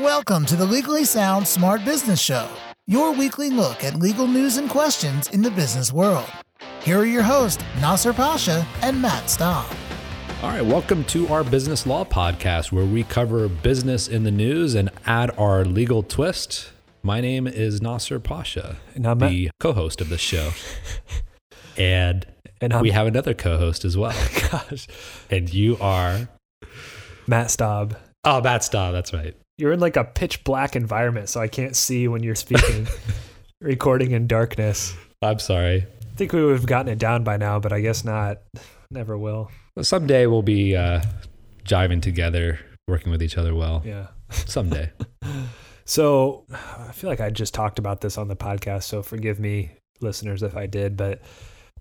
Welcome to the Legally Sound Smart Business Show, your weekly look at legal news and questions in the business world. Here are your hosts, Nasser Pasha and Matt Staub. All right, welcome to our business law podcast where we cover business in the news and add our legal twist. My name is Nasser Pasha, And I'm the co host of this show. and And I'm we have another co host as well. gosh, And you are. Matt Staub. Oh, Matt Staub, that's right. You're in like a pitch black environment, so I can't see when you're speaking. recording in darkness. I'm sorry. I think we would have gotten it down by now, but I guess not. Never will. Someday we'll be uh, jiving together, working with each other well. Yeah. Someday. So I feel like I just talked about this on the podcast, so forgive me, listeners, if I did. But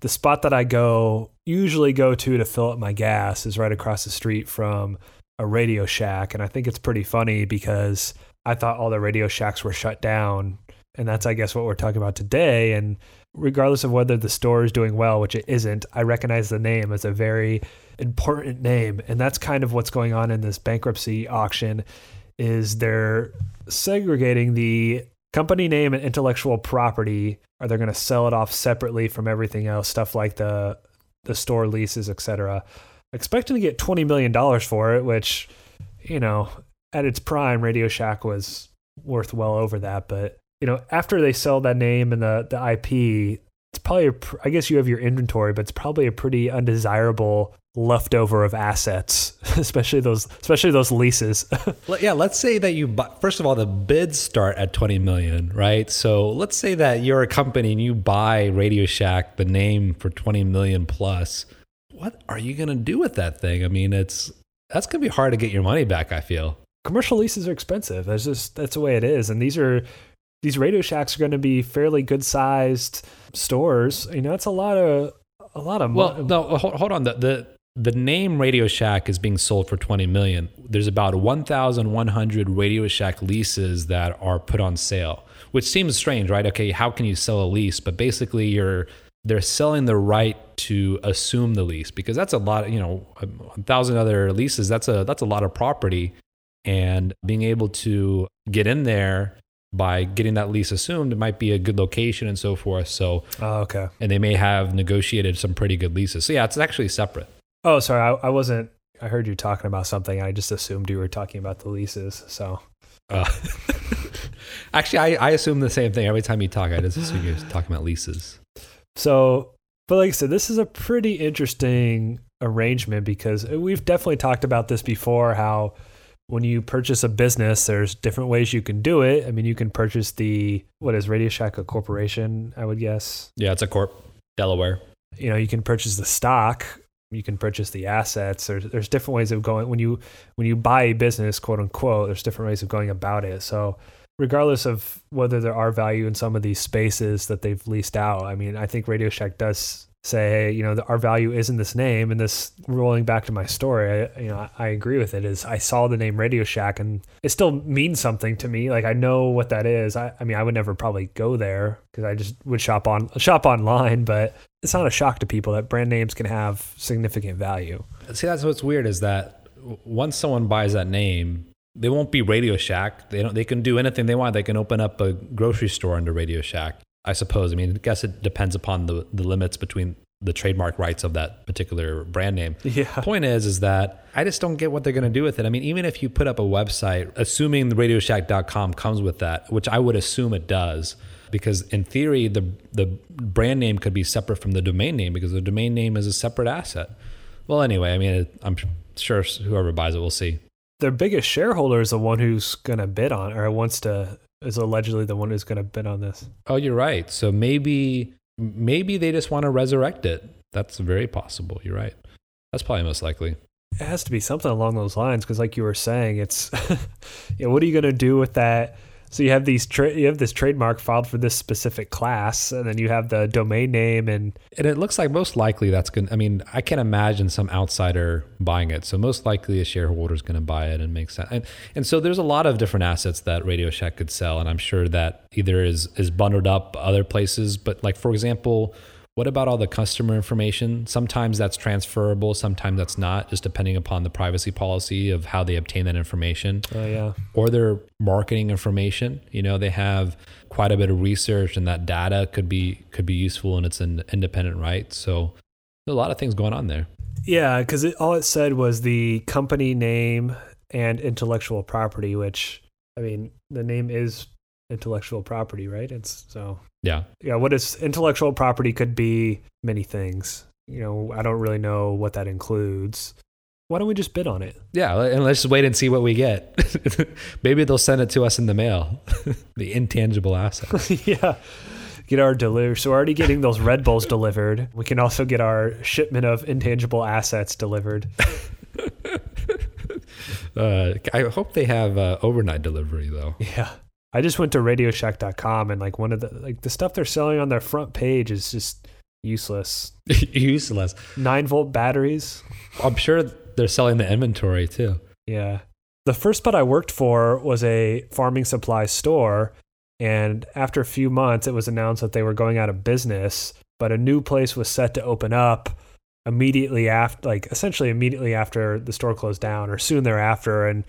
the spot that I go usually go to to fill up my gas is right across the street from a Radio Shack, and I think it's pretty funny because I thought all the Radio Shacks were shut down, and that's I guess what we're talking about today. And regardless of whether the store is doing well, which it isn't, I recognize the name as a very important name, and that's kind of what's going on in this bankruptcy auction is they're segregating the company name and intellectual property are they're going to sell it off separately from everything else stuff like the the store leases etc expecting to get 20 million dollars for it which you know at its prime radio shack was worth well over that but you know after they sell that name and the the ip it's probably a i guess you have your inventory but it's probably a pretty undesirable leftover of assets especially those especially those leases yeah, let's say that you buy, first of all the bids start at 20 million, right? So let's say that you're a company and you buy Radio Shack the name for 20 million plus. What are you going to do with that thing? I mean, it's that's going to be hard to get your money back, I feel. commercial leases are expensive. That's just that's the way it is. And these are these Radio Shacks are going to be fairly good sized stores. You know, it's a lot of a lot of Well, no, uh, hold, hold on. The, the the name Radio Shack is being sold for 20 million. There's about 1,100 Radio Shack leases that are put on sale, which seems strange, right? Okay, how can you sell a lease? But basically, you're they're selling the right to assume the lease because that's a lot. You know, a, thousand other leases. That's a that's a lot of property, and being able to get in there by getting that lease assumed, it might be a good location and so forth. So Oh, okay. and they may have negotiated some pretty good leases. So yeah, it's actually separate. Oh, sorry. I, I wasn't. I heard you talking about something. I just assumed you were talking about the leases. So Uh, actually, I, I assume the same thing every time you talk. I just assume you're talking about leases. So, but like I said, this is a pretty interesting arrangement because we've definitely talked about this before how when you purchase a business, there's different ways you can do it. I mean, you can purchase the, what is Radio Shack a corporation, I would guess. Yeah, it's a corp, Delaware. You know, you can purchase the stock, you can purchase the assets. There's, there's different ways of going when you, when you buy a business, quote unquote, there's different ways of going about it. So, regardless of whether there are value in some of these spaces that they've leased out. I mean, I think Radio Shack does say, you know, our value is in this name. And this rolling back to my story, I, you know, I, I agree with it. Is I saw the name Radio Shack and it still means something to me. Like I know what that is. I, I mean, I would never probably go there because I just would shop on shop online. But it's not a shock to people that brand names can have significant value. See, that's what's weird is that once someone buys that name, they won't be Radio Shack. They don't. They can do anything they want. They can open up a grocery store under Radio Shack. I suppose. I mean, I guess it depends upon the the limits between the trademark rights of that particular brand name. Yeah. Point is, is that I just don't get what they're going to do with it. I mean, even if you put up a website, assuming the RadioShack.com comes with that, which I would assume it does, because in theory, the the brand name could be separate from the domain name because the domain name is a separate asset. Well, anyway, I mean, I'm sure whoever buys it will see. Their biggest shareholder is the one who's going to bid on or wants to is allegedly the one who's going to bid on this. Oh, you're right. So maybe maybe they just want to resurrect it. That's very possible. You're right. That's probably most likely. It has to be something along those lines because, like you were saying, it's yeah. What are you going to do with that? So you have these tra- you have this trademark filed for this specific class, and then you have the domain name, and And it looks like most likely that's going to, I mean, I can't imagine some outsider buying it. So most likely a shareholder is going to buy it and make sense. And, and so there's a lot of different assets that Radio Shack could sell. And I'm sure that either is, is bundled up other places. But like, for example, what about all the customer information? Sometimes that's transferable, sometimes that's not, just depending upon the privacy policy of how they obtain that information. Oh yeah. Or their marketing information. You know, they have quite a bit of research and that data could be could be useful and it's an independent right. So a lot of things going on there. Yeah, because it, all it said was the company name and intellectual property, which I mean, the name is intellectual property, right? It's so Yeah. yeah. What is intellectual property could be many things. You know, I don't really know what that includes. Why don't we just bid on it? Yeah, and let's just wait and see what we get. Maybe they'll send it to us in the mail. the intangible asset. yeah. Get our deliver. So we're already getting those Red Bulls delivered. We can also get our shipment of intangible assets delivered. Uh, I hope they have uh, overnight delivery though. Yeah. I just went to radioshack.com and like one of the like the stuff they're selling on their front page is just useless. Useless. 9 volt batteries. I'm sure they're selling the inventory too. Yeah. The first spot I worked for was a farming supply store and after a few months it was announced that they were going out of business, but a new place was set to open up immediately after like essentially immediately after the store closed down or soon thereafter and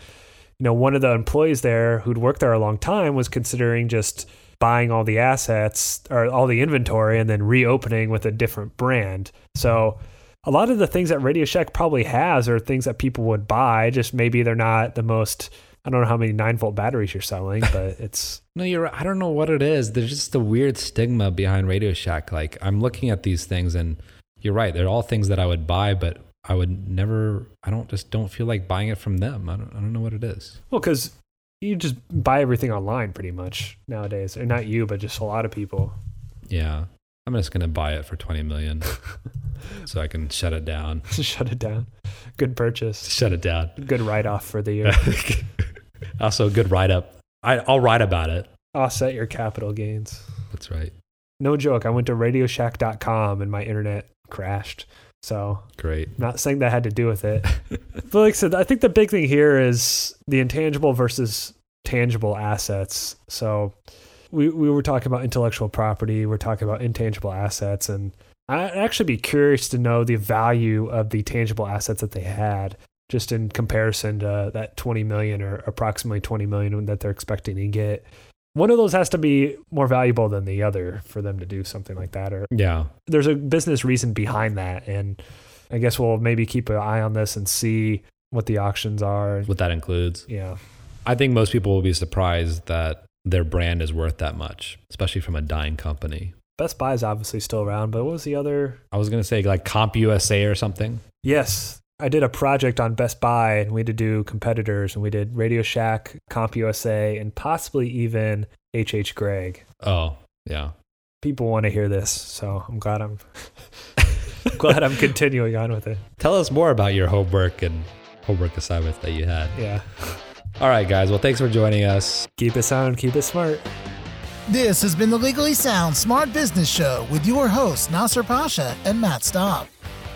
you know one of the employees there who'd worked there a long time was considering just buying all the assets or all the inventory and then reopening with a different brand so a lot of the things that radio shack probably has are things that people would buy just maybe they're not the most i don't know how many 9 volt batteries you're selling but it's No, you're. right. I don't know what it is. There's just a weird stigma behind Radio Shack. Like I'm looking at these things, and you're right. They're all things that I would buy, but I would never. I don't just don't feel like buying it from them. I don't. I don't know what it is. well because you just buy everything online pretty much nowadays or not you but just a lot of people Yeah, I'm just gonna buy it for 20 million, so I can shut it down. shut it down good purchase Shut it down. good write-off for the year also, good write up. I, I'll write about it. offset your capital gains That's right. no joke i went to radioshack.com and my internet crashed so Great. not saying that had to do with it. But like i said i think the big thing here is the intangible versus tangible assets. So we, we were talking about intellectual property we're talking about intangible assets and i'd actually be curious to know the value of the tangible assets that they had just in comparison to that 20 million or approximately 20 million that they're expecting to get one of those has to be more valuable than the other for them to do something like that or Yeah. there's a business reason behind that and i guess we'll maybe keep an eye on this and see what the auctions are What that includes. yeah I think most people will be surprised that their brand is worth that much, especially from a dying company. best buy is obviously still around but what was the other I was gonna say like CompUSA or something. yes i did a project on best buy and we had to do competitors and we did radio shack compusa and possibly even hhgregg Oh, yeah. people want to hear this so i'm glad i'm glad i'm continuing on with it Tell us more about your homework and homework assignments that you had. yeah All right, guys. Well, thanks for joining us. keep it sound keep it smart This has been the Legally Sound Smart Business Show with your hosts, Nasser Pasha and Matt Staub.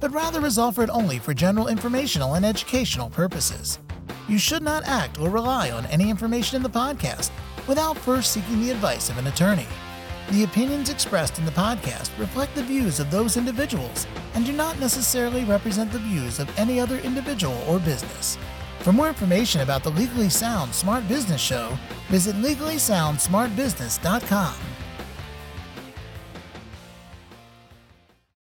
but rather is offered only for general informational and educational purposes. You should not act or rely on any information in the podcast without first seeking the advice of an attorney. The opinions expressed in the podcast reflect the views of those individuals and do not necessarily represent the views of any other individual or business. For more information about the Legally Sound Smart Business Show, visit legallysoundsmartbusiness.com.